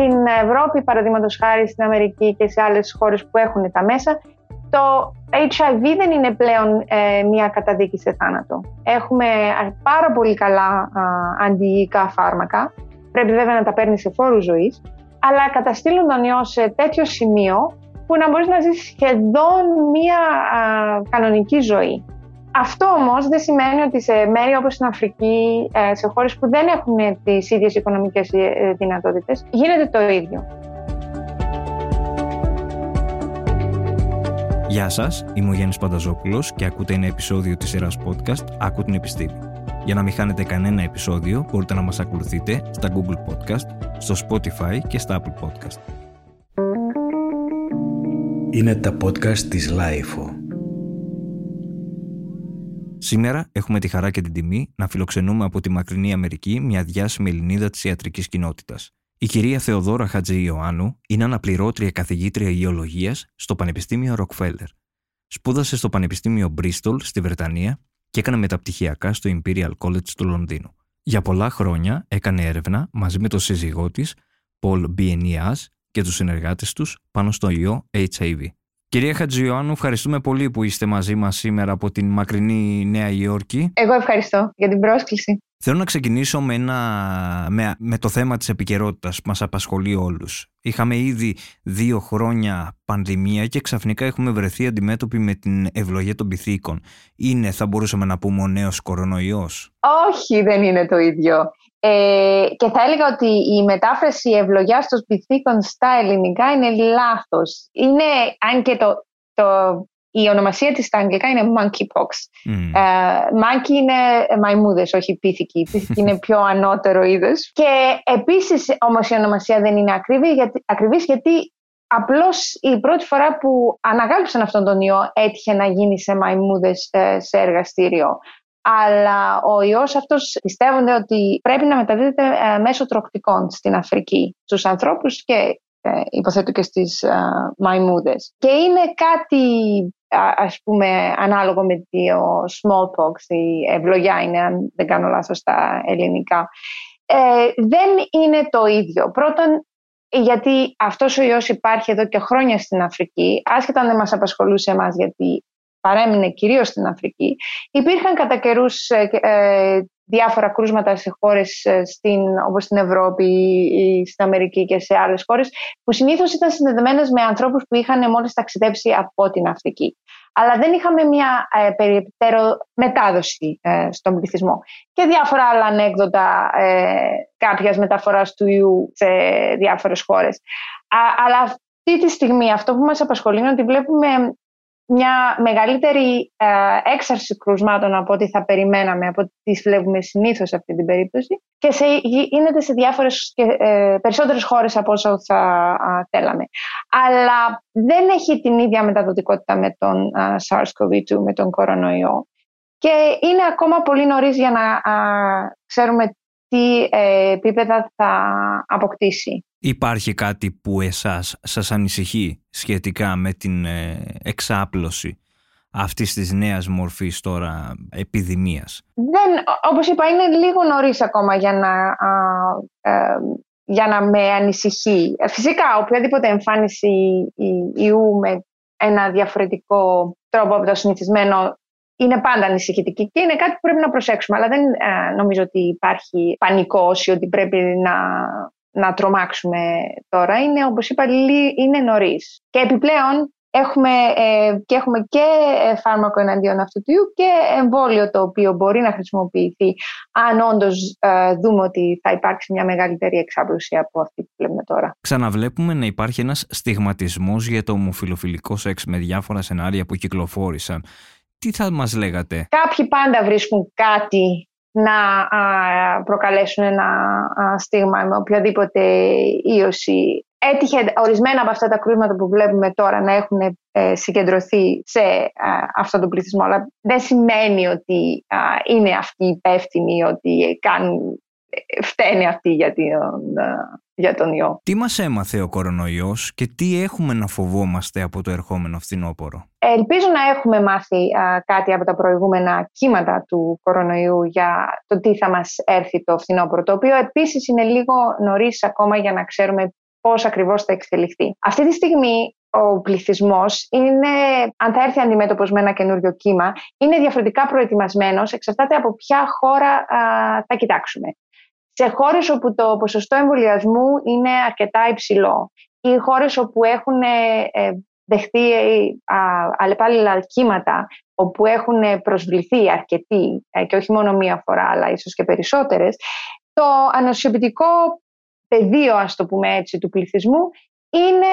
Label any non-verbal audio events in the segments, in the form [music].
Στην Ευρώπη, παραδείγματος χάρη στην Αμερική και σε άλλες χώρες που έχουν τα μέσα, το HIV δεν είναι πλέον ε, μια καταδίκη σε θάνατο. Έχουμε πάρα πολύ καλά αντιϊκά φάρμακα. Πρέπει βέβαια να τα παίρνει σε φόρους ζωής, αλλά καταστήλουν τον ιό σε τέτοιο σημείο που να μπορείς να ζήσει σχεδόν μια κανονική ζωή. Αυτό όμως δεν σημαίνει ότι σε μέρη όπως στην Αφρική, ε, σε χώρες που δεν έχουν τις ίδιες οικονομικές ε, δυνατότητες, γίνεται το ίδιο. Γεια σας, είμαι ο Γιάννης Πανταζόπουλος και ακούτε ένα επεισόδιο της σειράς podcast Άκου την Επιστήμη. Για να μην χάνετε κανένα επεισόδιο, μπορείτε να μας ακολουθείτε στα Google Podcast, στο Spotify και στα Apple Podcast. Είναι τα podcast της Lifeo. Σήμερα έχουμε τη χαρά και την τιμή να φιλοξενούμε από τη μακρινή Αμερική μια διάσημη Ελληνίδα της ιατρικής κοινότητας. Η κυρία Θεοδόρα Χατζη Ιωάννου είναι αναπληρώτρια καθηγήτρια γεωλογίας στο Πανεπιστήμιο Ροκφέλλερ. Σπούδασε στο Πανεπιστήμιο Bristol στη Βρετανία και έκανε μεταπτυχιακά στο Imperial College του Λονδίνου. Για πολλά χρόνια έκανε έρευνα μαζί με τον σύζυγό της, Paul Bienias, και τους συνεργάτες τους πάνω στο ιό HIV. Κυρία Χατζιωάννου, ευχαριστούμε πολύ που είστε μαζί μας σήμερα από την μακρινή Νέα Υόρκη. Εγώ ευχαριστώ για την πρόσκληση. Θέλω να ξεκινήσω με, ένα, με, με το θέμα της επικαιρότητας που μας απασχολεί όλους. Είχαμε ήδη δύο χρόνια πανδημία και ξαφνικά έχουμε βρεθεί αντιμέτωποι με την ευλογία των πυθίκων. Είναι, θα μπορούσαμε να πούμε, ο νέος κορονοϊός; Όχι, δεν είναι το ίδιο. Ε, και θα έλεγα ότι η μετάφραση ευλογιά των πυθίκων στα ελληνικά είναι λάθος. Είναι, αν και το, το, η ονομασία της στα αγγλικά είναι monkeypox. Mm. Ε, monkey είναι μαϊμούδες, όχι πίθηκοι. Η πίθηκη είναι πιο ανώτερο είδος. Και επίσης όμως η ονομασία δεν είναι ακριβή, γιατί, ακριβής γιατί απλώς η πρώτη φορά που ανακάλυψαν αυτόν τον ιό έτυχε να γίνει σε μαϊμούδες ε, σε εργαστήριο αλλά ο ιός αυτός πιστεύονται ότι πρέπει να μεταδίδεται ε, μέσω τροκτικών στην Αφρική στους ανθρώπους και ε, υποθέτω και στις ε, μαϊμούδες. Και είναι κάτι ας πούμε ανάλογο με το smallpox, η ευλογιά είναι αν δεν κάνω λάθος στα ελληνικά. δεν είναι το ίδιο. Πρώτον, γιατί αυτός ο ιός υπάρχει εδώ και χρόνια στην Αφρική, άσχετα αν δεν μας απασχολούσε εμάς γιατί παρέμεινε κυρίως στην Αφρική, υπήρχαν κατά καιρούς ε, ε, διάφορα κρούσματα σε χώρες ε, στην, όπως στην Ευρώπη ή στην Αμερική και σε άλλες χώρες που συνήθως ήταν συνδεδεμένες με ανθρώπους που είχαν μόλις ταξιδέψει από την Αφρική. Αλλά δεν είχαμε μια ε, μετάδοση στον πληθυσμό. Και διάφορα άλλα ανέκδοτα ε, κάποιας μεταφοράς του ιού σε διάφορες χώρες. αλλά αυτή τη στιγμή αυτό που μας απασχολεί είναι ότι βλέπουμε μια μεγαλύτερη ε, έξαρση κρουσμάτων από ό,τι θα περιμέναμε, από ό,τι τις βλέπουμε συνήθως σε αυτή την περίπτωση και σε, γίνεται σε διάφορες και ε, περισσότερες χώρες από όσο θα θέλαμε. Αλλά δεν έχει την ίδια μεταδοτικότητα με τον SARS-CoV-2, με τον κορονοϊό. Και είναι ακόμα πολύ νωρίς για να ξέρουμε τι ε, επίπεδα θα αποκτήσει. Υπάρχει κάτι που εσάς σας ανησυχεί σχετικά με την ε, εξάπλωση αυτής της νέας μορφής τώρα επιδημίας; Δεν, όπως είπα, είναι λίγο νωρίς ακόμα για να, ε, για να με ανησυχεί. Φυσικά, οποιαδήποτε εμφάνιση ιού με ένα διαφορετικό τρόπο από το συνηθισμένο είναι πάντα ανησυχητική και είναι κάτι που πρέπει να προσέξουμε. Αλλά δεν ε, νομίζω ότι υπάρχει πανικός ή ότι πρέπει να, να τρομάξουμε τώρα. Είναι, όπως είπα, είναι νωρίς. Και επιπλέον έχουμε, ε, και έχουμε και ε, φάρμακο εναντίον αυτού του ιού και εμβόλιο το οποίο μπορεί να χρησιμοποιηθεί αν όντως δούμε ότι θα υπάρξει μια μεγαλύτερη εξάπλωση από αυτή που βλέπουμε τώρα. Ξαναβλέπουμε να υπάρχει ένας στιγματισμός για το ομοφιλοφιλικό σεξ με διάφορα σενάρια που κυκλοφόρησαν τι θα μας λέγατε; Κάποιοι πάντα βρίσκουν κάτι να προκαλέσουν ένα στίγμα με οποιαδήποτε ίωση. Έτυχε ορισμένα από αυτά τα κρούσματα που βλέπουμε τώρα να έχουν ε, συγκεντρωθεί σε αυτόν τον πληθυσμό, αλλά δεν σημαίνει ότι είναι αυτοί υπεύθυνοι, ότι κάνουν, ε, φταίνε αυτοί για τον, για τον ιό. Τι μας έμαθε ο κορονοϊός και τι έχουμε να φοβόμαστε από το ερχόμενο φθινόπωρο; Ελπίζω να έχουμε μάθει κάτι από τα προηγούμενα κύματα του κορονοϊού για το τι θα μας έρθει το φθινόπωρο, το οποίο επίσης είναι λίγο νωρίς ακόμα για να ξέρουμε πώς ακριβώς θα εξελιχθεί. Αυτή τη στιγμή ο πληθυσμός είναι, αν θα έρθει αντιμέτωπος με ένα καινούριο κύμα, είναι διαφορετικά προετοιμασμένος, εξαρτάται από ποια χώρα θα κοιτάξουμε. Σε χώρες όπου το ποσοστό εμβολιασμού είναι αρκετά υψηλό ή χώρες όπου έχουν ε, ε, δεχτεί ε, αλλεπάλληλα κύματα, όπου έχουν προσβληθεί αρκετοί και όχι μόνο μία φορά, αλλά ίσως και περισσότερες, το ανοσιοποιητικό πεδίο, ας το πούμε έτσι, του πληθυσμού είναι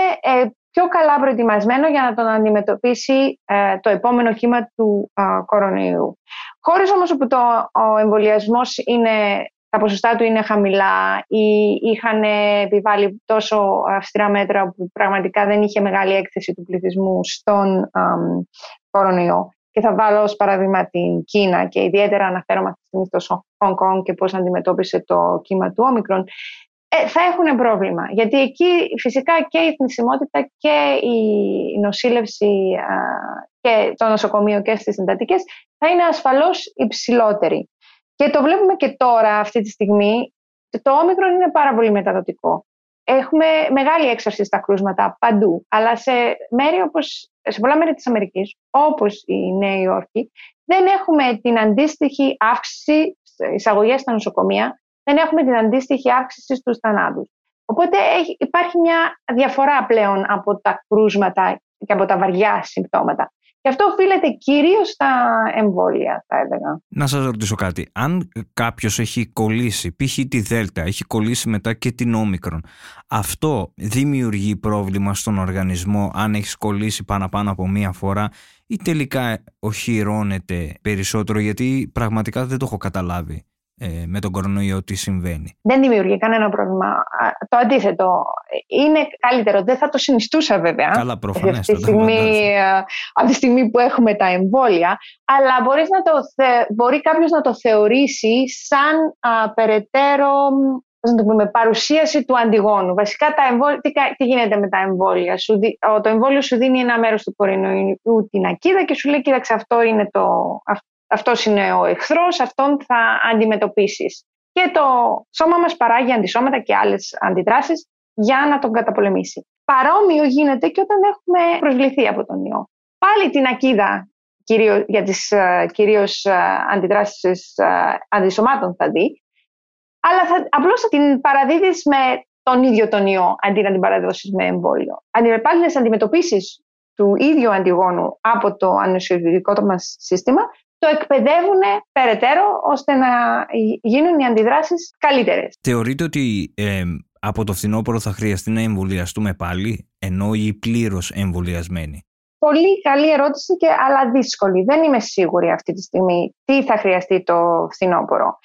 πιο καλά προετοιμασμένο για να τον αντιμετωπίσει ε, το επόμενο κύμα του ε, κορονοϊού. Χώρες όμως όπου το, ο εμβολιασμός είναι, τα ποσοστά του είναι χαμηλά ή είχαν επιβάλει τόσο αυστηρά μέτρα που πραγματικά δεν είχε μεγάλη έκθεση του πληθυσμού στον ε, κορονοϊό. Και θα βάλω ως παράδειγμα την Κίνα και ιδιαίτερα αναφέρομαι αυτή τη στιγμή στο Hong Kong και πώς αντιμετώπισε το κύμα του όμικρον ε, θα έχουν πρόβλημα. Γιατί εκεί φυσικά και η θνησιμότητα και η νοσήλευση και το νοσοκομείο και στις συντατικές θα είναι ασφαλώς υψηλότερη. Και το βλέπουμε και τώρα αυτή τη στιγμή. Το όμικρον είναι πάρα πολύ μεταδοτικό. Έχουμε μεγάλη έξαρση στα κρούσματα παντού, αλλά σε, μέρη όπως, σε πολλά μέρη της Αμερικής, όπως η Νέα Υόρκη, δεν έχουμε την αντίστοιχη αύξηση εισαγωγές στα νοσοκομεία δεν έχουμε την αντίστοιχη αύξηση στους θανάτους. Οπότε υπάρχει μια διαφορά πλέον από τα κρούσματα και από τα βαριά συμπτώματα. Και αυτό οφείλεται κυρίως στα εμβόλια, θα έλεγα. Να σας ρωτήσω κάτι. Αν κάποιος έχει κολλήσει, π.χ. τη Δέλτα, έχει κολλήσει μετά και την Όμικρον, αυτό δημιουργεί πρόβλημα στον οργανισμό αν έχεις κολλήσει πάνω πάνω από μία φορά ή τελικά οχυρώνεται περισσότερο, γιατί πραγματικά δεν το έχω καταλάβει ε, με τον κορονοϊό τι συμβαίνει. Δεν δημιουργεί κανένα πρόβλημα. Το αντίθετο. Είναι καλύτερο. Δεν θα το συνιστούσα βέβαια. Καλά, προφανές. Αυτή τη στιγμή, από τη στιγμή που έχουμε τα εμβόλια. Αλλά μπορείς να το μπορεί κάποιος να το θεωρήσει σαν α, περαιτέρω να το πούμε, παρουσίαση του αντιγόνου. Βασικά, τα εμβόλια, τι, τι, γίνεται με τα εμβόλια; Σου, το εμβόλιο σου δίνει ένα μέρος του κορονοϊού την ακίδα και σου λέει, κοίταξε, αυτό είναι το, αυτός είναι ο εχθρός, αυτόν θα αντιμετωπίσεις. Και το σώμα μας παράγει αντισώματα και άλλες αντιδράσεις για να τον καταπολεμήσει. Παρόμοιο γίνεται και όταν έχουμε προσβληθεί από τον ιό. Πάλι την ακίδα κυρίως, για τις uh, κυρίως uh, αντιδράσεις uh, αντισωμάτων θα δει, αλλά θα, απλώς θα την παραδίδεις με τον ίδιο τον ιό, αντί να την παραδώσεις με εμβόλιο. Αντιπάλινες αντιμετωπίσεις του ίδιου αντιγόνου από το ανοσιοποιητικό μας σύστημα το εκπαιδεύουν περαιτέρω ώστε να γίνουν οι αντιδράσεις καλύτερες. Θεωρείτε ότι ε, από το φθινόπωρο θα χρειαστεί να εμβολιαστούμε πάλι, ενώ ή πλήρως εμβολιασμένοι; Πολύ καλή ερώτηση, και, αλλά δύσκολη. Δεν είμαι σίγουρη αυτή τη στιγμή τι θα χρειαστεί το φθινόπωρο.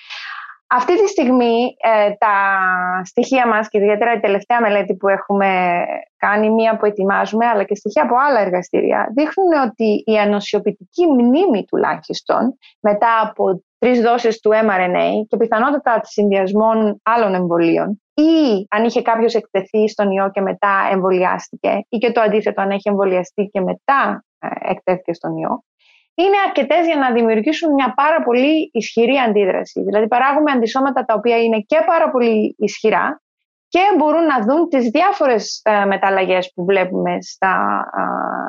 Αυτή τη στιγμή ε, τα στοιχεία μας και ιδιαίτερα η τελευταία μελέτη που έχουμε κάνει, μία που ετοιμάζουμε, αλλά και στοιχεία από άλλα εργαστήρια, δείχνουν ότι η ανοσιοποιητική μνήμη τουλάχιστον μετά από τρεις δόσεις του mRNA και πιθανότατα συνδυασμών άλλων εμβολίων ή αν είχε κάποιος εκτεθεί στον ιό και μετά εμβολιάστηκε ή και το αντίθετο αν έχει εμβολιαστεί και μετά ε, εκτέθηκε στον ιό, είναι αρκετές για να δημιουργήσουν μια πάρα πολύ ισχυρή αντίδραση. Δηλαδή, παράγουμε αντισώματα τα οποία είναι και πάρα πολύ ισχυρά και μπορούν να δουν τις διάφορες ε, μεταλλαγές που βλέπουμε στα,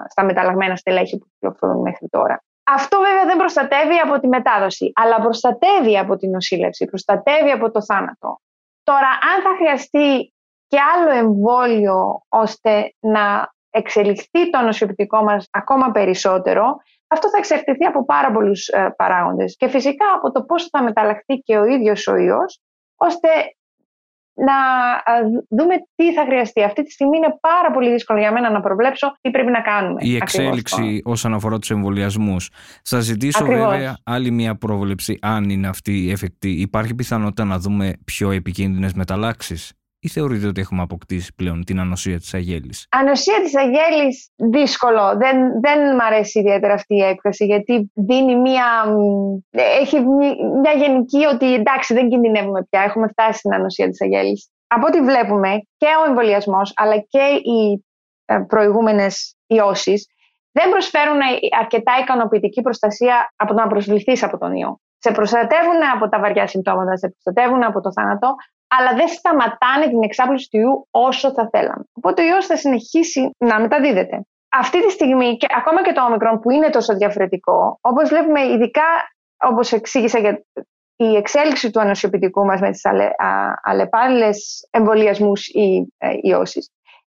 στα μεταλλαγμένα στελέχη που κυκλοφορούν μέχρι τώρα. Αυτό βέβαια δεν προστατεύει από τη μετάδοση, αλλά προστατεύει από την νοσήλευση, προστατεύει από το θάνατο. Τώρα, αν θα χρειαστεί και άλλο εμβόλιο ώστε να εξελιχθεί το νοσοποιητικό μας ακόμα περισσότερο, αυτό θα εξαρτηθεί από πάρα πολλούς ε, παράγοντες. Και φυσικά από το πώς θα μεταλλαχθεί και ο ίδιος ο ιός, ώστε να ε, δούμε τι θα χρειαστεί. Αυτή τη στιγμή είναι πάρα πολύ δύσκολο για μένα να προβλέψω τι πρέπει να κάνουμε. Η εξέλιξη όσον αφορά τους εμβολιασμούς. Θα ζητήσω βέβαια άλλη μια πρόβλεψη, αν είναι αυτή εφικτή. Υπάρχει πιθανότητα να δούμε πιο επικίνδυνες μεταλλάξεις; Ή θεωρείτε ότι έχουμε αποκτήσει πλέον την ανοσία της αγέλης; Ανοσία της αγέλης δύσκολο. Δεν, δεν μ' αρέσει ιδιαίτερα αυτή η έκφραση γιατί δίνει μια, έχει μια γενική ότι εντάξει δεν κινδυνεύουμε πια, έχουμε φτάσει στην ανοσία της αγέλης. Από ό,τι βλέπουμε και ο εμβολιασμός, αλλά και οι ε, προηγούμενες ιώσεις δεν προσφέρουν αρκετά ικανοποιητική προστασία από το να προσβληθείς από τον ιό. σε προστατεύουν από τα βαριά συμπτώματα, σε προστατεύουν από το θάνατο, αλλά δεν σταματάνε την εξάπλωση του ιού όσο θα θέλαμε. Οπότε ο ιός θα συνεχίσει να μεταδίδεται. Αυτή τη στιγμή, και ακόμα και το όμικρον που είναι τόσο διαφορετικό, όπως βλέπουμε ειδικά, όπως εξήγησα για η εξέλιξη του ανοσιοποιητικού μας με τις αλε, αλλεπάλληλες εμβολιασμούς ή ε, ιώσεις,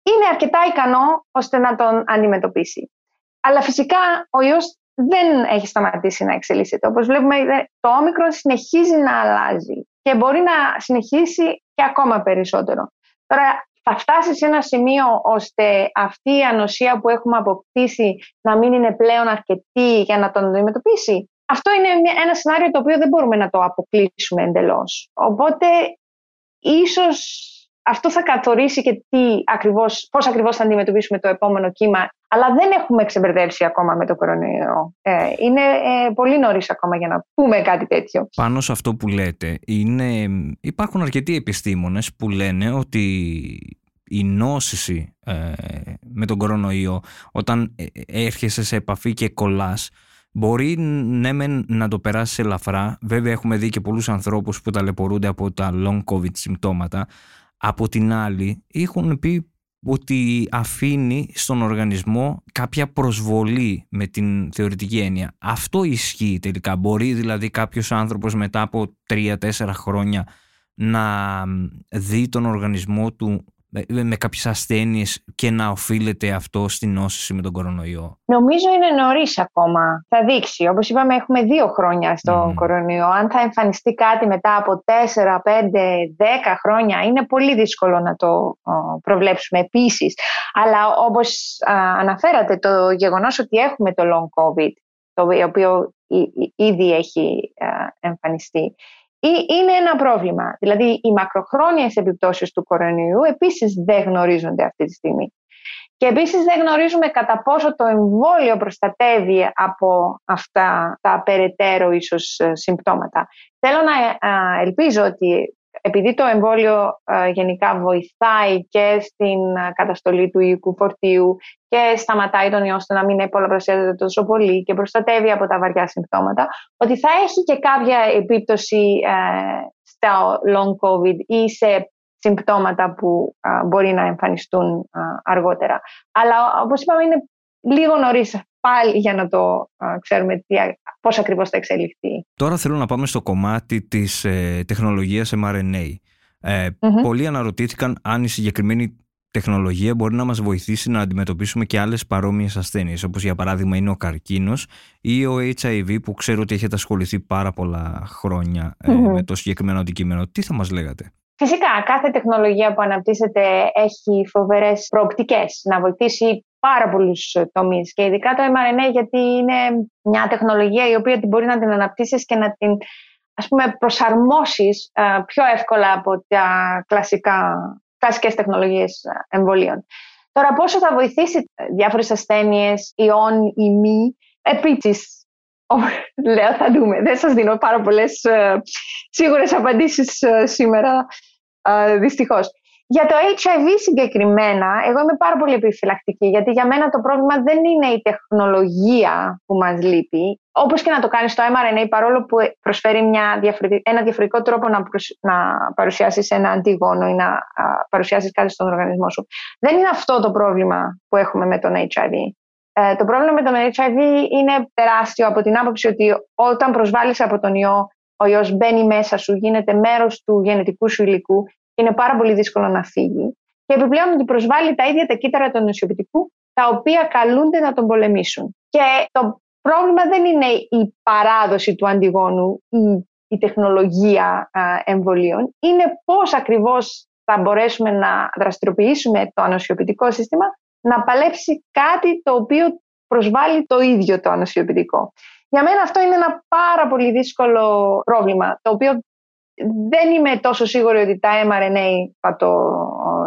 είναι αρκετά ικανό ώστε να τον αντιμετωπίσει. Αλλά φυσικά ο ιός δεν έχει σταματήσει να εξελίσσεται. Όπως βλέπουμε, το όμικρον συνεχίζει να αλλάζει και μπορεί να συνεχίσει και ακόμα περισσότερο. Τώρα θα φτάσεις σε ένα σημείο ώστε αυτή η ανοσία που έχουμε αποκτήσει να μην είναι πλέον αρκετή για να τον αντιμετωπίσει. Αυτό είναι ένα σενάριο το οποίο δεν μπορούμε να το αποκλείσουμε εντελώς. Οπότε ίσως αυτό θα καθορίσει και τι ακριβώς, πώς ακριβώς θα αντιμετωπίσουμε το επόμενο κύμα. Αλλά δεν έχουμε ξεμπερδεύσει ακόμα με το κορονοϊό. Ε, είναι ε, πολύ νωρίς ακόμα για να πούμε κάτι τέτοιο. Πάνω σε αυτό που λέτε, είναι, υπάρχουν αρκετοί επιστήμονες που λένε ότι η νόσηση ε, με τον κορονοϊό όταν έρχεσαι σε επαφή και κολλάς Μπορεί ναι να το περάσεις ελαφρά. Βέβαια έχουμε δει και πολλούς ανθρώπους που ταλαιπωρούνται από τα long covid συμπτώματα. Από την άλλη, έχουν πει ότι αφήνει στον οργανισμό κάποια προσβολή με την θεωρητική έννοια. Αυτό ισχύει τελικά. Μπορεί δηλαδή κάποιος άνθρωπος μετά από τρία-τέσσερα χρόνια να δει τον οργανισμό του με κάποιες ασθένειες και να οφείλεται αυτό στην νόσηση με τον κορονοϊό. Νομίζω είναι νωρίς ακόμα. Θα δείξει. Όπως είπαμε, έχουμε δύο χρόνια στον κορονοϊό. Αν θα εμφανιστεί κάτι μετά από 4, 5, 10 χρόνια, είναι πολύ δύσκολο να το προβλέψουμε επίσης. Αλλά όπως αναφέρατε, το γεγονός ότι έχουμε το long COVID, το οποίο ήδη έχει εμφανιστεί, είναι ένα πρόβλημα. Δηλαδή, οι μακροχρόνιες επιπτώσεις του κορονοϊού επίσης δεν γνωρίζονται αυτή τη στιγμή. Και επίσης δεν γνωρίζουμε κατά πόσο το εμβόλιο προστατεύει από αυτά τα περαιτέρω ίσως ε, συμπτώματα. Θέλω να ελπίζω ότι επειδή το εμβόλιο ε, γενικά βοηθάει και στην ε, καταστολή του οικού φορτίου και σταματάει τον ιό ώστε να μην πολλαπλασιάζεται τόσο πολύ και προστατεύει από τα βαριά συμπτώματα, ότι θα έχει και κάποια επίπτωση ε, στα long covid ή σε συμπτώματα που μπορεί να εμφανιστούν αργότερα. Αλλά όπως είπαμε είναι λίγο νωρίς πάλι για να το ξέρουμε τι, πώς ακριβώς θα εξελιχθεί. Τώρα θέλω να πάμε στο κομμάτι της ε, τεχνολογίας mRNA. Ε, Πολλοί αναρωτήθηκαν αν η συγκεκριμένη τεχνολογία μπορεί να μας βοηθήσει να αντιμετωπίσουμε και άλλες παρόμοιες ασθένειες, όπως για παράδειγμα είναι ο καρκίνος ή ο HIV που ξέρω ότι έχετε ασχοληθεί πάρα πολλά χρόνια ε, με το συγκεκριμένο αντικείμενο. Τι θα μας λέγατε; Φυσικά, κάθε τεχνολογία που αναπτύσσεται έχει φοβερές προοπτικές να βοηθήσει πάρα πολλούς τομείς. Και ειδικά το mRNA, γιατί είναι μια τεχνολογία η οποία μπορεί να την αναπτύσσεις και να την ας πούμε, προσαρμόσεις πιο εύκολα από τα κλασικά, κλασικές τεχνολογίες εμβολίων. Τώρα, πόσο θα βοηθήσει διάφορες ασθένειες, ιών ή μη, επίσης, λέω θα δούμε. Δεν σας δίνω πάρα πολλές σίγουρες απαντήσεις σήμερα, δυστυχώς. Για το HIV συγκεκριμένα, εγώ είμαι πάρα πολύ επιφυλακτική, γιατί για μένα το πρόβλημα δεν είναι η τεχνολογία που μας λείπει. Όπως και να το κάνεις το mRNA, παρόλο που προσφέρει μια ένα διαφορετικό τρόπο να, να παρουσιάσεις ένα αντίγωνο ή να παρουσιάσεις κάτι στον οργανισμό σου. Δεν είναι αυτό το πρόβλημα που έχουμε με τον HIV. Ε, το πρόβλημα με τον HIV είναι τεράστιο από την άποψη ότι όταν προσβάλλεις από τον ιό, ο ιός μπαίνει μέσα σου, γίνεται μέρος του γενετικού σου υλικού είναι πάρα πολύ δύσκολο να φύγει. Και επιπλέον ότι προσβάλλει τα ίδια τα κύτταρα του νοσιοποιητικού, τα οποία καλούνται να τον πολεμήσουν. Και το πρόβλημα δεν είναι η παράδοση του αντιγόνου ή η τεχνολογία εμβολίων, είναι πώς ακριβώς θα μπορέσουμε να δραστηριοποιήσουμε το ανοσιοποιητικό σύστημα να παλέψει κάτι το οποίο προσβάλλει το ίδιο το ανοσιοποιητικό. Για μένα αυτό είναι ένα πάρα πολύ δύσκολο πρόβλημα, το οποίο δεν είμαι τόσο σίγουρη ότι τα mRNA θα το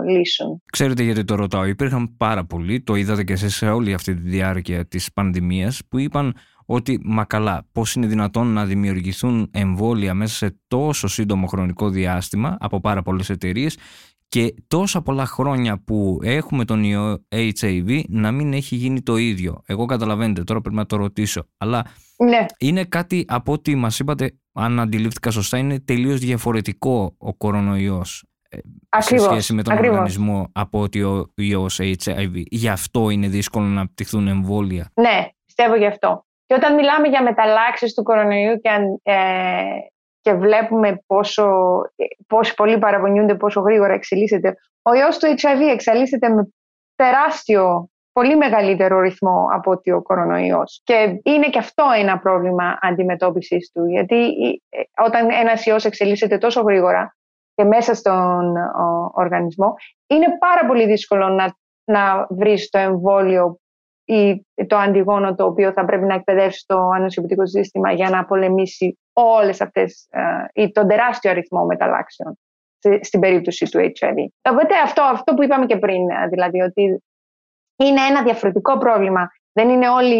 λύσουν. Ξέρετε γιατί το ρωτάω; Υπήρχαν πάρα πολλοί, το είδατε και εσείς σε όλη αυτή τη διάρκεια της πανδημίας, που είπαν ότι μα καλά, πώς είναι δυνατόν να δημιουργηθούν εμβόλια μέσα σε τόσο σύντομο χρονικό διάστημα από πάρα πολλές εταιρείες και τόσα πολλά χρόνια που έχουμε τον ιό HIV να μην έχει γίνει το ίδιο. Εγώ καταλαβαίνετε, τώρα πρέπει να το ρωτήσω, αλλά Ναι. Είναι κάτι από ό,τι μας είπατε, αν αντιλήφθηκα σωστά, είναι τελείως διαφορετικό ο κορονοϊός ε, σε σχέση με τον ακριβώς. οργανισμό από ότι ο ιός HIV. Γι' αυτό είναι δύσκολο να πτυχθούν εμβόλια. Ναι, πιστεύω γι' αυτό. Και όταν μιλάμε για μεταλλάξεις του κορονοϊού και, αν- ε, και βλέπουμε πόσο, ε, πόσο πολλοί παραπονιούνται, πόσο γρήγορα εξελίσσεται, ο ιός του HIV εξελίσσεται με τεράστιο, πολύ μεγαλύτερο ρυθμό από ότι ο κορονοϊός. Και είναι και αυτό ένα πρόβλημα αντιμετώπισης του, γιατί ε, όταν ένας ιός εξελίσσεται τόσο γρήγορα και μέσα στον ο, οργανισμό, είναι πάρα πολύ δύσκολο να, να βρεις το εμβόλιο ή το αντιγόνο το οποίο θα πρέπει να εκπαιδεύσει το ανοσιοποιητικό σύστημα για να πολεμήσει όλες αυτές ε, ή τον τεράστιο αριθμό μεταλλάξεων στη- στην περίπτωση του HIV. Οπότε αυτό, αυτό που είπαμε και πριν, ε, δηλαδή ότι είναι ένα διαφορετικό πρόβλημα. Δεν είναι όλοι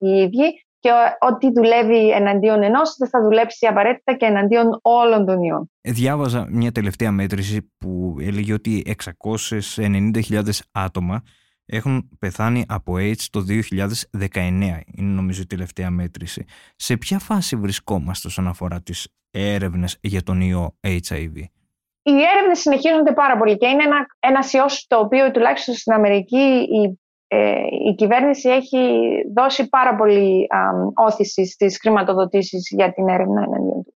οι ίδιοι και ο- ό,τι δουλεύει εναντίον ενός δεν θα δουλέψει απαραίτητα και εναντίον όλων των ιών. Διάβαζα μια τελευταία μέτρηση που έλεγε ότι 690.000 άτομα έχουν πεθάνει από AIDS το 2019. Είναι νομίζω η τελευταία μέτρηση. Σε ποια φάση βρισκόμαστε όσον αφορά τις έρευνες για τον ιό HIV. Οι έρευνες συνεχίζονται πάρα πολύ και είναι ένα, ένας ιός το οποίο τουλάχιστον στην Αμερική η, ε, η κυβέρνηση έχει δώσει πάρα πολύ α, όθηση στις χρηματοδοτήσεις για την έρευνα εναντίον του.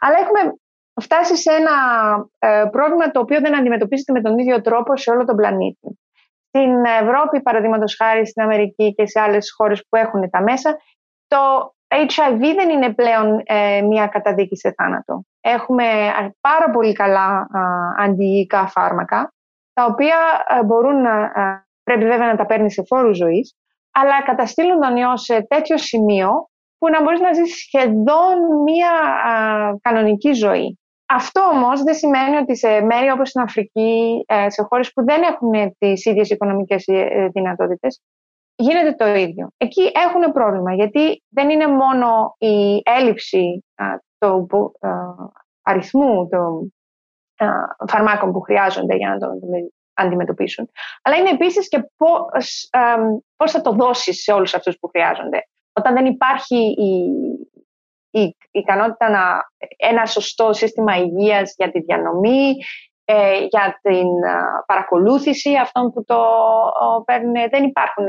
Αλλά έχουμε φτάσει σε ένα ε, πρόβλημα το οποίο δεν αντιμετωπίζεται με τον ίδιο τρόπο σε όλο τον πλανήτη. Στην Ευρώπη, παραδείγματος χάρη στην Αμερική και σε άλλες χώρες που έχουν τα μέσα, το HIV δεν είναι πλέον ε, μια καταδίκη σε θάνατο. Έχουμε α, πάρα πολύ καλά α, αντιϊκά φάρμακα, τα οποία α, μπορούν να, α, πρέπει βέβαια να τα παίρνει σε φόρους ζωής, αλλά καταστήλουν τον ιό σε τέτοιο σημείο που να μπορείς να ζεις σχεδόν μια α, κανονική ζωή. Αυτό όμως δεν σημαίνει ότι σε μέρη όπως στην Αφρική, ε, σε χώρες που δεν έχουν τις ίδιες οικονομικές ε, δυνατότητες, γίνεται το ίδιο. Εκεί έχουν πρόβλημα, γιατί δεν είναι μόνο η έλλειψη του αριθμού των φαρμάκων που χρειάζονται για να το αντιμετωπίσουν, αλλά είναι επίσης και πώς, πώς θα το δώσεις σε όλους αυτούς που χρειάζονται. Όταν δεν υπάρχει η, η ικανότητα να ένα σωστό σύστημα υγείας για τη διανομή, ε, για την παρακολούθηση αυτών που το παίρνουν. Δεν υπάρχουν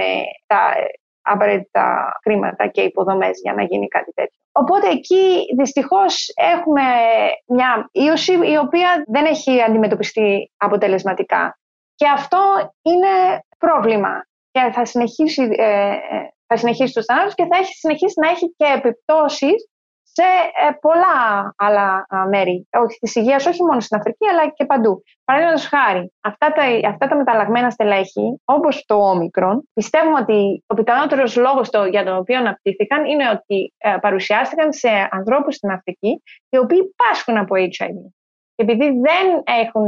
τα απαραίτητα χρήματα και υποδομές για να γίνει κάτι τέτοιο. Οπότε εκεί δυστυχώς έχουμε μια ίωση η οποία δεν έχει αντιμετωπιστεί αποτελεσματικά. Και αυτό είναι πρόβλημα και θα συνεχίσει, ε, θα συνεχίσει τους θανάτους και θα έχει συνεχίσει να έχει και επιπτώσεις σε ε, πολλά άλλα μέρη όχι, της υγείας, όχι μόνο στην Αφρική αλλά και παντού. Παραδείγματος χάρη, αυτά τα, αυτά τα μεταλλαγμένα στελέχη, όπως το όμικρον, πιστεύουμε ότι ο πιθανότερος λόγος το, για τον οποίο αναπτύχθηκαν είναι ότι ε, παρουσιάστηκαν σε ανθρώπους στην Αφρική οι οποίοι πάσχουν από HIV. Και επειδή δεν, έχουν,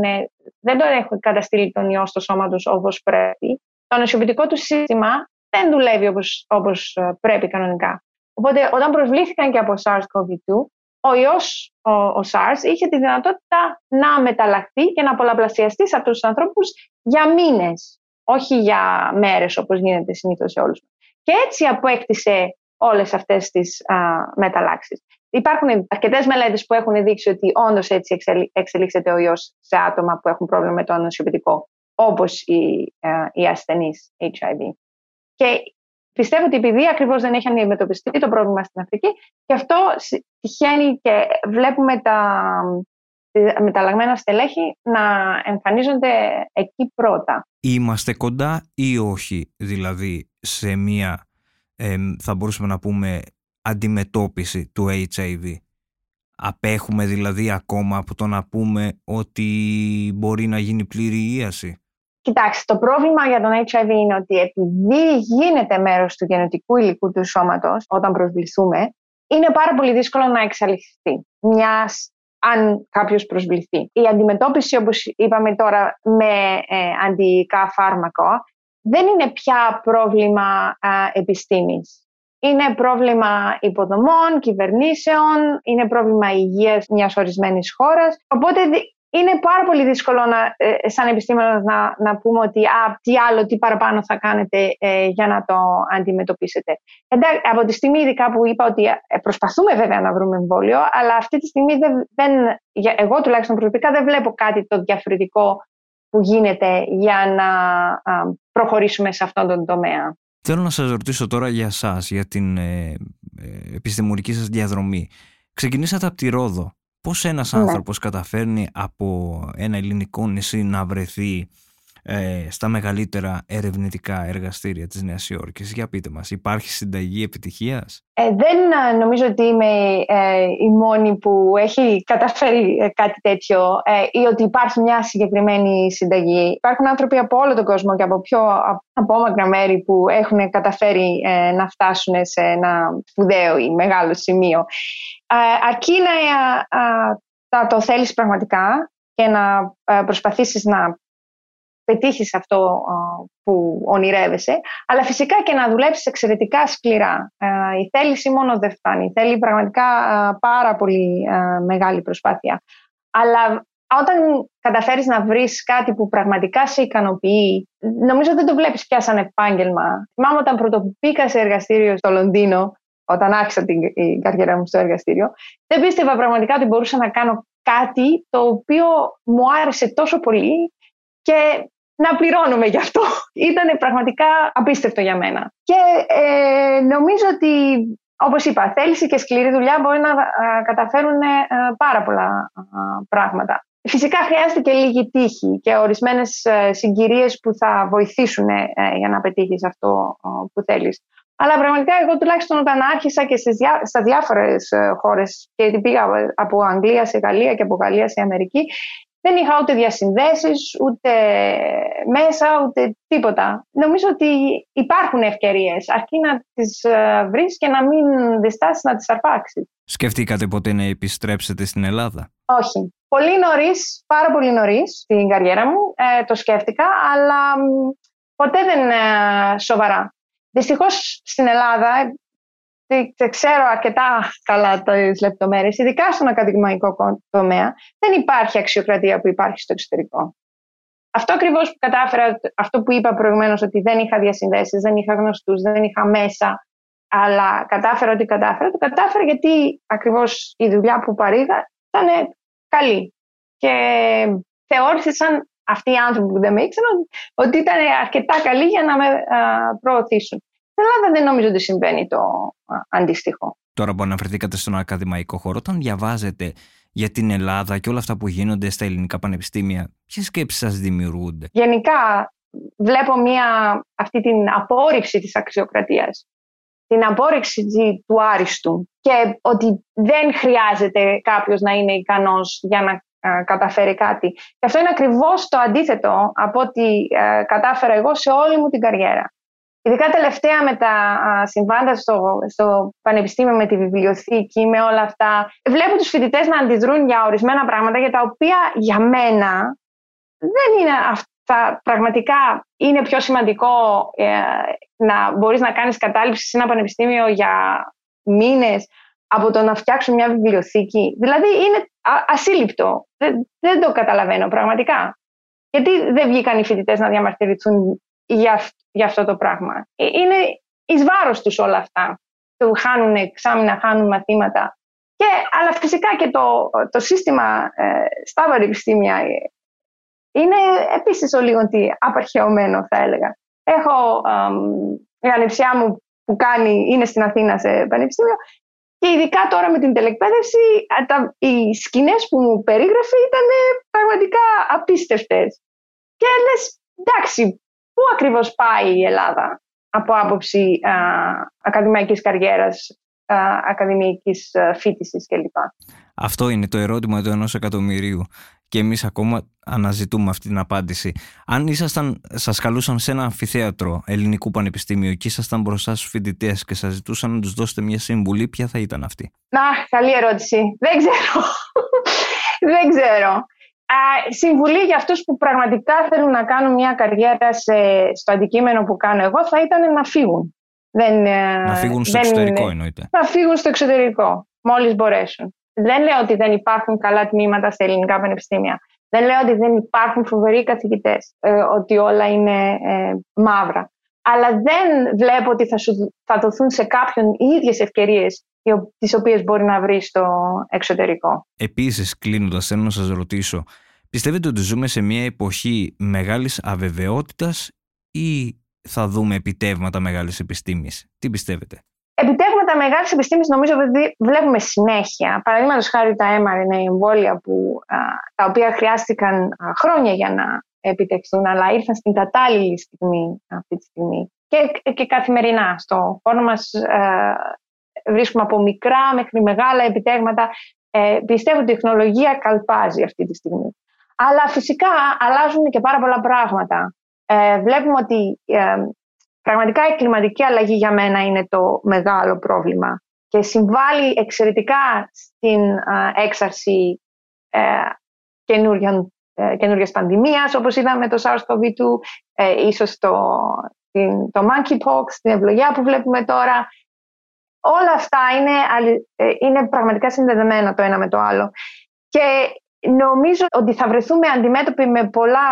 δεν το έχουν καταστήλει τον ιό στο σώμα τους όπως πρέπει, το νοσοποιητικό του σύστημα δεν δουλεύει όπως, όπως πρέπει κανονικά. Οπότε όταν προσβλήθηκαν και από SARS-CoV-2, ο ιός, ο, ο SARS, είχε τη δυνατότητα να μεταλλαχθεί και να πολλαπλασιαστεί σε αυτούς τους ανθρώπους για μήνες, όχι για μέρες όπως γίνεται συνήθως σε όλους. Και έτσι αποέκτησε όλες αυτές τις α, μεταλλάξεις. Υπάρχουν αρκετές μελέτες που έχουν δείξει ότι όντως έτσι εξελίξεται ο ιός σε άτομα που έχουν πρόβλημα με το ανοσιοποιητικό, όπως οι, α, οι ασθενείς HIV. Και Πιστεύω ότι επειδή ακριβώς δεν έχει αντιμετωπιστεί το πρόβλημα στην Αφρική και αυτό τυχαίνει και βλέπουμε τα μεταλλαγμένα στελέχη να εμφανίζονται εκεί πρώτα. Είμαστε κοντά ή όχι δηλαδή σε μία ε, θα μπορούσαμε να πούμε αντιμετώπιση του HIV. Απέχουμε δηλαδή ακόμα από το να πούμε ότι μπορεί να γίνει πλήρη ίαση; Κοιτάξτε, το πρόβλημα για τον HIV είναι ότι επειδή γίνεται μέρος του γενετικού υλικού του σώματος όταν προσβληθούμε, είναι πάρα πολύ δύσκολο να εξαλειφθεί μιας αν κάποιος προσβληθεί. Η αντιμετώπιση, όπως είπαμε τώρα, με ε, αντιϊκά φάρμακο δεν είναι πια πρόβλημα ε, επιστήμης. Είναι πρόβλημα υποδομών, κυβερνήσεων, είναι πρόβλημα υγείας μιας ορισμένης χώρας. Οπότε είναι πάρα πολύ δύσκολο να, ε, σαν επιστήμονας να, να πούμε ότι α, τι άλλο, τι παραπάνω θα κάνετε ε, για να το αντιμετωπίσετε. Εντάξει, από τη στιγμή ειδικά που είπα ότι ε, προσπαθούμε βέβαια να βρούμε εμβόλιο, αλλά αυτή τη στιγμή δεν, δεν, εγώ τουλάχιστον προσωπικά δεν βλέπω κάτι το διαφορετικό που γίνεται για να προχωρήσουμε σε αυτόν τον τομέα. Θέλω να σας ρωτήσω τώρα για σας, για την ε, επιστημονική σας διαδρομή. Ξεκινήσατε από τη Ρόδο. Πώς ένας ναι. άνθρωπος καταφέρνει από ένα ελληνικό νησί να βρεθεί ε, στα μεγαλύτερα ερευνητικά εργαστήρια της Νέας Υόρκης. Για πείτε μας, υπάρχει συνταγή επιτυχίας; Ε, δεν ε, νομίζω ότι είμαι ε, η μόνη που έχει καταφέρει ε, κάτι τέτοιο ή ότι υπάρχει μια συγκεκριμένη συνταγή. Υπάρχουν άνθρωποι από όλο τον κόσμο και από πιο απόμακρα μέρη που έχουν καταφέρει να φτάσουν σε ένα σπουδαίο ή μεγάλο σημείο. αρκεί να το θέλεις πραγματικά και να προσπαθήσεις να πετύχεις αυτό που ονειρεύεσαι, αλλά φυσικά και να δουλέψεις εξαιρετικά σκληρά. Η θέληση μόνο δεν φτάνει. Θέλει πραγματικά πάρα πολύ μεγάλη προσπάθεια. Αλλά όταν καταφέρεις να βρεις κάτι που πραγματικά σε ικανοποιεί, νομίζω δεν το βλέπεις πια σαν επάγγελμα. Θυμάμαι όταν πρωτοπήκα σε εργαστήριο στο Λονδίνο, όταν άρχισα την καριέρα μου στο εργαστήριο, δεν πίστευα πραγματικά ότι μπορούσα να κάνω κάτι το οποίο μου άρεσε τόσο πολύ και να πληρώνουμε γι' αυτό. [laughs] Ήταν πραγματικά απίστευτο για μένα. Και ε, νομίζω ότι, όπως είπα, θέληση και σκληρή δουλειά μπορεί να καταφέρουν ε, πάρα πολλά πράγματα. Φυσικά χρειάζεται και λίγη τύχη και ορισμένες ε, συγκυρίες που θα βοηθήσουν ε, για να πετύχεις αυτό που θέλεις. Αλλά πραγματικά εγώ τουλάχιστον όταν άρχισα και στις διά, στα διάφορες χώρες και πήγα από Αγγλία σε Γαλλία και από Γαλλία σε Αμερική δεν είχα ούτε διασυνδέσεις, ούτε μέσα, ούτε τίποτα. Νομίζω ότι υπάρχουν ευκαιρίες, αρκεί να τις ε, βρεις και να μην διστάσεις να τις αρπάξεις. Σκεφτήκατε ποτέ να επιστρέψετε στην Ελλάδα; Όχι. Πολύ νωρίς, πάρα πολύ νωρίς στην καριέρα μου, ε, το σκέφτηκα, αλλά ποτέ δεν ε, σοβαρά. Δυστυχώς στην Ελλάδα δεν ξέρω αρκετά καλά τις λεπτομέρειες, ειδικά στον ακαδημαϊκό τομέα, δεν υπάρχει αξιοκρατία που υπάρχει στο εξωτερικό. Αυτό ακριβώς που κατάφερα, αυτό που είπα προηγουμένως, ότι δεν είχα διασυνδέσεις, δεν είχα γνωστούς, δεν είχα μέσα, αλλά κατάφερα ότι κατάφερα, το κατάφερα γιατί ακριβώς η δουλειά που παρήγα ήταν καλή. Και θεώρησαν αυτοί οι άνθρωποι που δεν με ήξεραν ότι ήταν αρκετά καλοί για να με προωθήσουν. Στην Ελλάδα δεν νομίζω ότι συμβαίνει το αντίστοιχο. Τώρα που αναφερθήκατε στον ακαδημαϊκό χώρο, όταν διαβάζετε για την Ελλάδα και όλα αυτά που γίνονται στα ελληνικά πανεπιστήμια, ποιες σκέψεις σας δημιουργούνται; Γενικά, βλέπω μια, αυτή την απόρριψη της αξιοκρατίας, την απόρριψη του άριστου και ότι δεν χρειάζεται κάποιος να είναι ικανός για να καταφέρει κάτι. Και αυτό είναι ακριβώς το αντίθετο από ό,τι κατάφερα εγώ σε όλη μου την καριέρα. Ειδικά τελευταία με τα συμβάντα στο, στο πανεπιστήμιο, με τη βιβλιοθήκη, με όλα αυτά, βλέπω τους φοιτητές να αντιδρούν για ορισμένα πράγματα για τα οποία για μένα δεν είναι αυτά. Πραγματικά είναι πιο σημαντικό ε, να μπορείς να κάνεις κατάληψη σε ένα πανεπιστήμιο για μήνες από το να φτιάξουν μια βιβλιοθήκη. Δηλαδή είναι ασύλληπτο. Δεν, δεν το καταλαβαίνω πραγματικά. Γιατί δεν βγήκαν οι φοιτητές να διαμαρτυρηθούν για, για αυτό το πράγμα. Ε, είναι εις βάρος τους όλα αυτά. Του χάνουν εξάμεινα, χάνουν μαθήματα. Και, αλλά φυσικά και το, το σύστημα ε, στα πανεπιστήμια ε, είναι επίσης ο λίγο απαρχαιωμένο θα έλεγα. Έχω η ανεψιά μου που κάνει, είναι στην Αθήνα σε πανεπιστήμιο και ειδικά τώρα με την τελεκπαίδευση τα, οι σκηνές που μου περίγραφε ήταν πραγματικά απίστευτες. Και λες, εντάξει, Πού ακριβώς πάει η Ελλάδα από άποψη α, ακαδημαϊκής καριέρας, α, ακαδημαϊκής φίτησης κλπ. Αυτό είναι το ερώτημα του ενός εκατομμυρίου και εμείς ακόμα αναζητούμε αυτή την απάντηση. Αν ήσασταν, σας καλούσαν σε ένα αμφιθέατρο ελληνικού πανεπιστήμιου και ήσασταν μπροστά στους φοιτητές και σας ζητούσαν να τους δώσετε μια συμβουλή, ποια θα ήταν αυτή; Να, καλή ερώτηση. Δεν ξέρω. [laughs] Δεν ξέρω συμβουλή για αυτούς που πραγματικά θέλουν να κάνουν μια καριέρα σε, στο αντικείμενο που κάνω εγώ θα ήταν να φύγουν. Δεν, ε, να φύγουν στο εξωτερικό εννοείται. Να φύγουν στο εξωτερικό, μόλις μπορέσουν. Δεν λέω ότι δεν υπάρχουν καλά τμήματα στα ελληνικά πανεπιστήμια. Δεν λέω ότι δεν υπάρχουν φοβεροί καθηγητές, ε, ότι όλα είναι ε, μαύρα. Αλλά δεν βλέπω ότι θα, σου, θα δοθούν σε κάποιον οι ίδιες ευκαιρίες τις οποίες μπορεί να βρει στο εξωτερικό. Επίσης, κλείνοντας, θέλω να σας ρωτήσω, πιστεύετε ότι ζούμε σε μια εποχή μεγάλης αβεβαιότητας ή θα δούμε επιτεύγματα μεγάλης επιστήμης; Τι πιστεύετε; Επιτεύγματα μεγάλης επιστήμης νομίζω ότι βλέπουμε συνέχεια. Παραδείγματος χάρη τα mRNA εμβόλια που, τα οποία χρειάστηκαν χρόνια για να επιτευχθούν, αλλά ήρθαν στην κατάλληλη στιγμή αυτή τη στιγμή. Και, και καθημερινά στο χώρο μας βρίσκουμε από μικρά μέχρι μεγάλα επιτεύγματα. Ε, πιστεύω ότι η τεχνολογία καλπάζει αυτή τη στιγμή. Αλλά φυσικά αλλάζουν και πάρα πολλά πράγματα. Ε, βλέπουμε ότι ε, πραγματικά η κλιματική αλλαγή για μένα είναι το μεγάλο πρόβλημα και συμβάλλει εξαιρετικά στην έξαρση ε, καινούργιας πανδημίας, όπως είδαμε το SARS-CoV-2, ε, ίσως το, το monkeypox, την ευλογία που βλέπουμε τώρα. Όλα αυτά είναι, ε, είναι πραγματικά συνδεδεμένα το ένα με το άλλο. Και νομίζω ότι θα βρεθούμε αντιμέτωποι με πολλά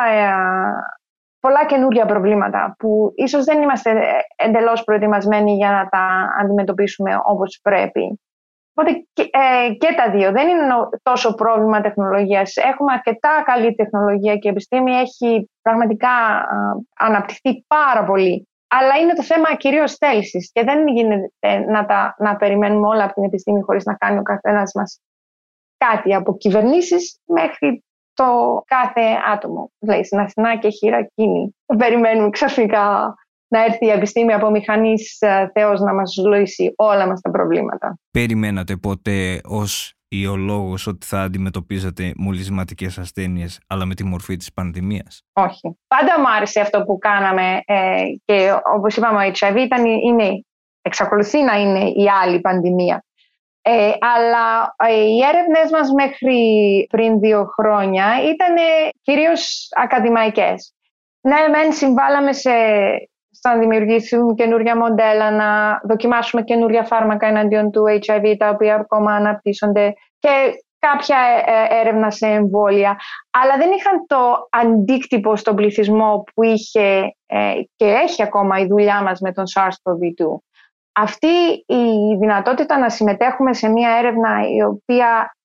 πολλά καινούργια προβλήματα που ίσως δεν είμαστε εντελώς προετοιμασμένοι για να τα αντιμετωπίσουμε όπως πρέπει. Οπότε και, ε, και τα δύο. Δεν είναι τόσο πρόβλημα τεχνολογίας. Έχουμε αρκετά καλή τεχνολογία και η επιστήμη έχει πραγματικά αναπτυχθεί πάρα πολύ. Αλλά είναι το θέμα κυρίως θέλησης και δεν γίνεται να, τα, να περιμένουμε όλα από την επιστήμη χωρίς να κάνει ο καθένας μας κάτι από κυβερνήσεις μέχρι το κάθε άτομο. Δηλαδή στην Αθηνά και χείρα εκείνη. Περιμένουμε ξαφνικά να έρθει η επιστήμη από μηχανής ε, Θεός να μας λύσει όλα μας τα προβλήματα. Περιμένατε ποτέ ως ιολόγος ότι θα αντιμετωπίζατε μολυσματικές ασθένειες αλλά με τη μορφή της πανδημίας; Όχι. Πάντα μου άρεσε αυτό που κάναμε ε, και όπως είπαμε ο HIV ήταν, είναι, εξακολουθεί να είναι η άλλη πανδημία. Ε, αλλά ε, οι έρευνες μας μέχρι πριν δύο χρόνια ήταν κυρίως ακαδημαϊκές. Ναι, μεν συμβάλαμε σε, στο να δημιουργήσουμε καινούργια μοντέλα, να δοκιμάσουμε καινούργια φάρμακα εναντίον του HIV, τα οποία ακόμα αναπτύσσονται και κάποια ε, έρευνα σε εμβόλια, αλλά δεν είχαν το αντίκτυπο στον πληθυσμό που είχε και έχει ακόμα η δουλειά μας με τον SARS-CoV-2 αυτή η δυνατότητα να συμμετέχουμε σε μια έρευνα η οποία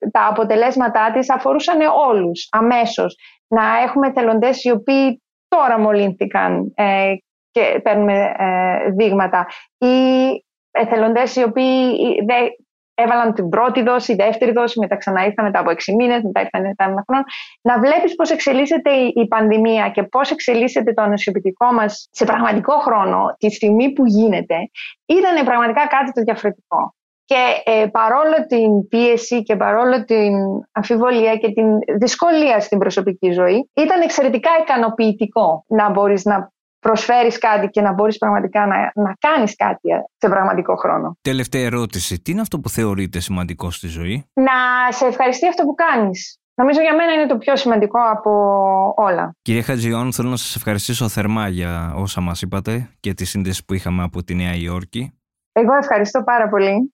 ε, τα αποτελέσματά της αφορούσαν όλους αμέσως. Να έχουμε θελοντές οι οποίοι τώρα μολύνθηκαν ε, και παίρνουμε ε, δείγματα ή εθελοντές οι οποίοι έβαλαν την πρώτη δόση, η δεύτερη δόση, μετά ξανά ήρθαν μετά από 6 μήνες, μετά ήρθαν μετά από ένα χρόνο. Να βλέπεις πώς εξελίσσεται η πανδημία και πώς εξελίσσεται το ανοσιοποιητικό μας σε πραγματικό χρόνο, τη στιγμή που γίνεται, ήταν πραγματικά κάτι το διαφορετικό. Και ε, παρόλο την πίεση και παρόλο την αμφιβολία και την δυσκολία στην προσωπική ζωή, ήταν εξαιρετικά ικανοποιητικό να μπορείς να προσφέρεις κάτι και να μπορείς πραγματικά να, να κάνεις κάτι σε πραγματικό χρόνο. Τελευταία ερώτηση. Τι είναι αυτό που θεωρείτε σημαντικό στη ζωή; Να σε ευχαριστεί αυτό που κάνεις. Νομίζω για μένα είναι το πιο σημαντικό από όλα. Κύριε Χατζιόν, θέλω να σας ευχαριστήσω θερμά για όσα μας είπατε και τη σύνδεση που είχαμε από τη Νέα Υόρκη. Εγώ ευχαριστώ πάρα πολύ.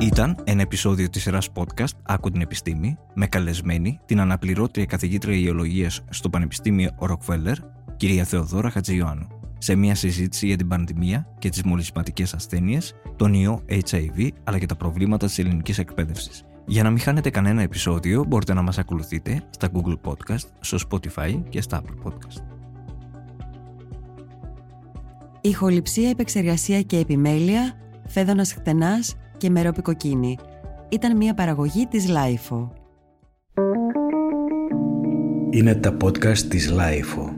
Ήταν ένα επεισόδιο της σειράς podcast «Άκου την επιστήμη» με καλεσμένη την αναπληρώτρια καθηγήτρια ιολογίας στο Πανεπιστήμιο Ροκφέλλερ, κυρία Θεοδόρα Χατζιωάννου, σε μια συζήτηση για την πανδημία και τις μολυσματικές ασθένειες, τον ιό HIV αλλά και τα προβλήματα της ελληνικής εκπαίδευσης. Για να μην χάνετε κανένα επεισόδιο μπορείτε να μας ακολουθείτε στα Google Podcast, στο Spotify και στα Apple Podcast. Ηχοληψία, επεξεργασία και επιμέλεια, Φαίδωνας Χτενάς, και Μερόπη Κοκκίνη. Ήταν μια παραγωγή της LiFO. Είναι τα podcast της LiFO.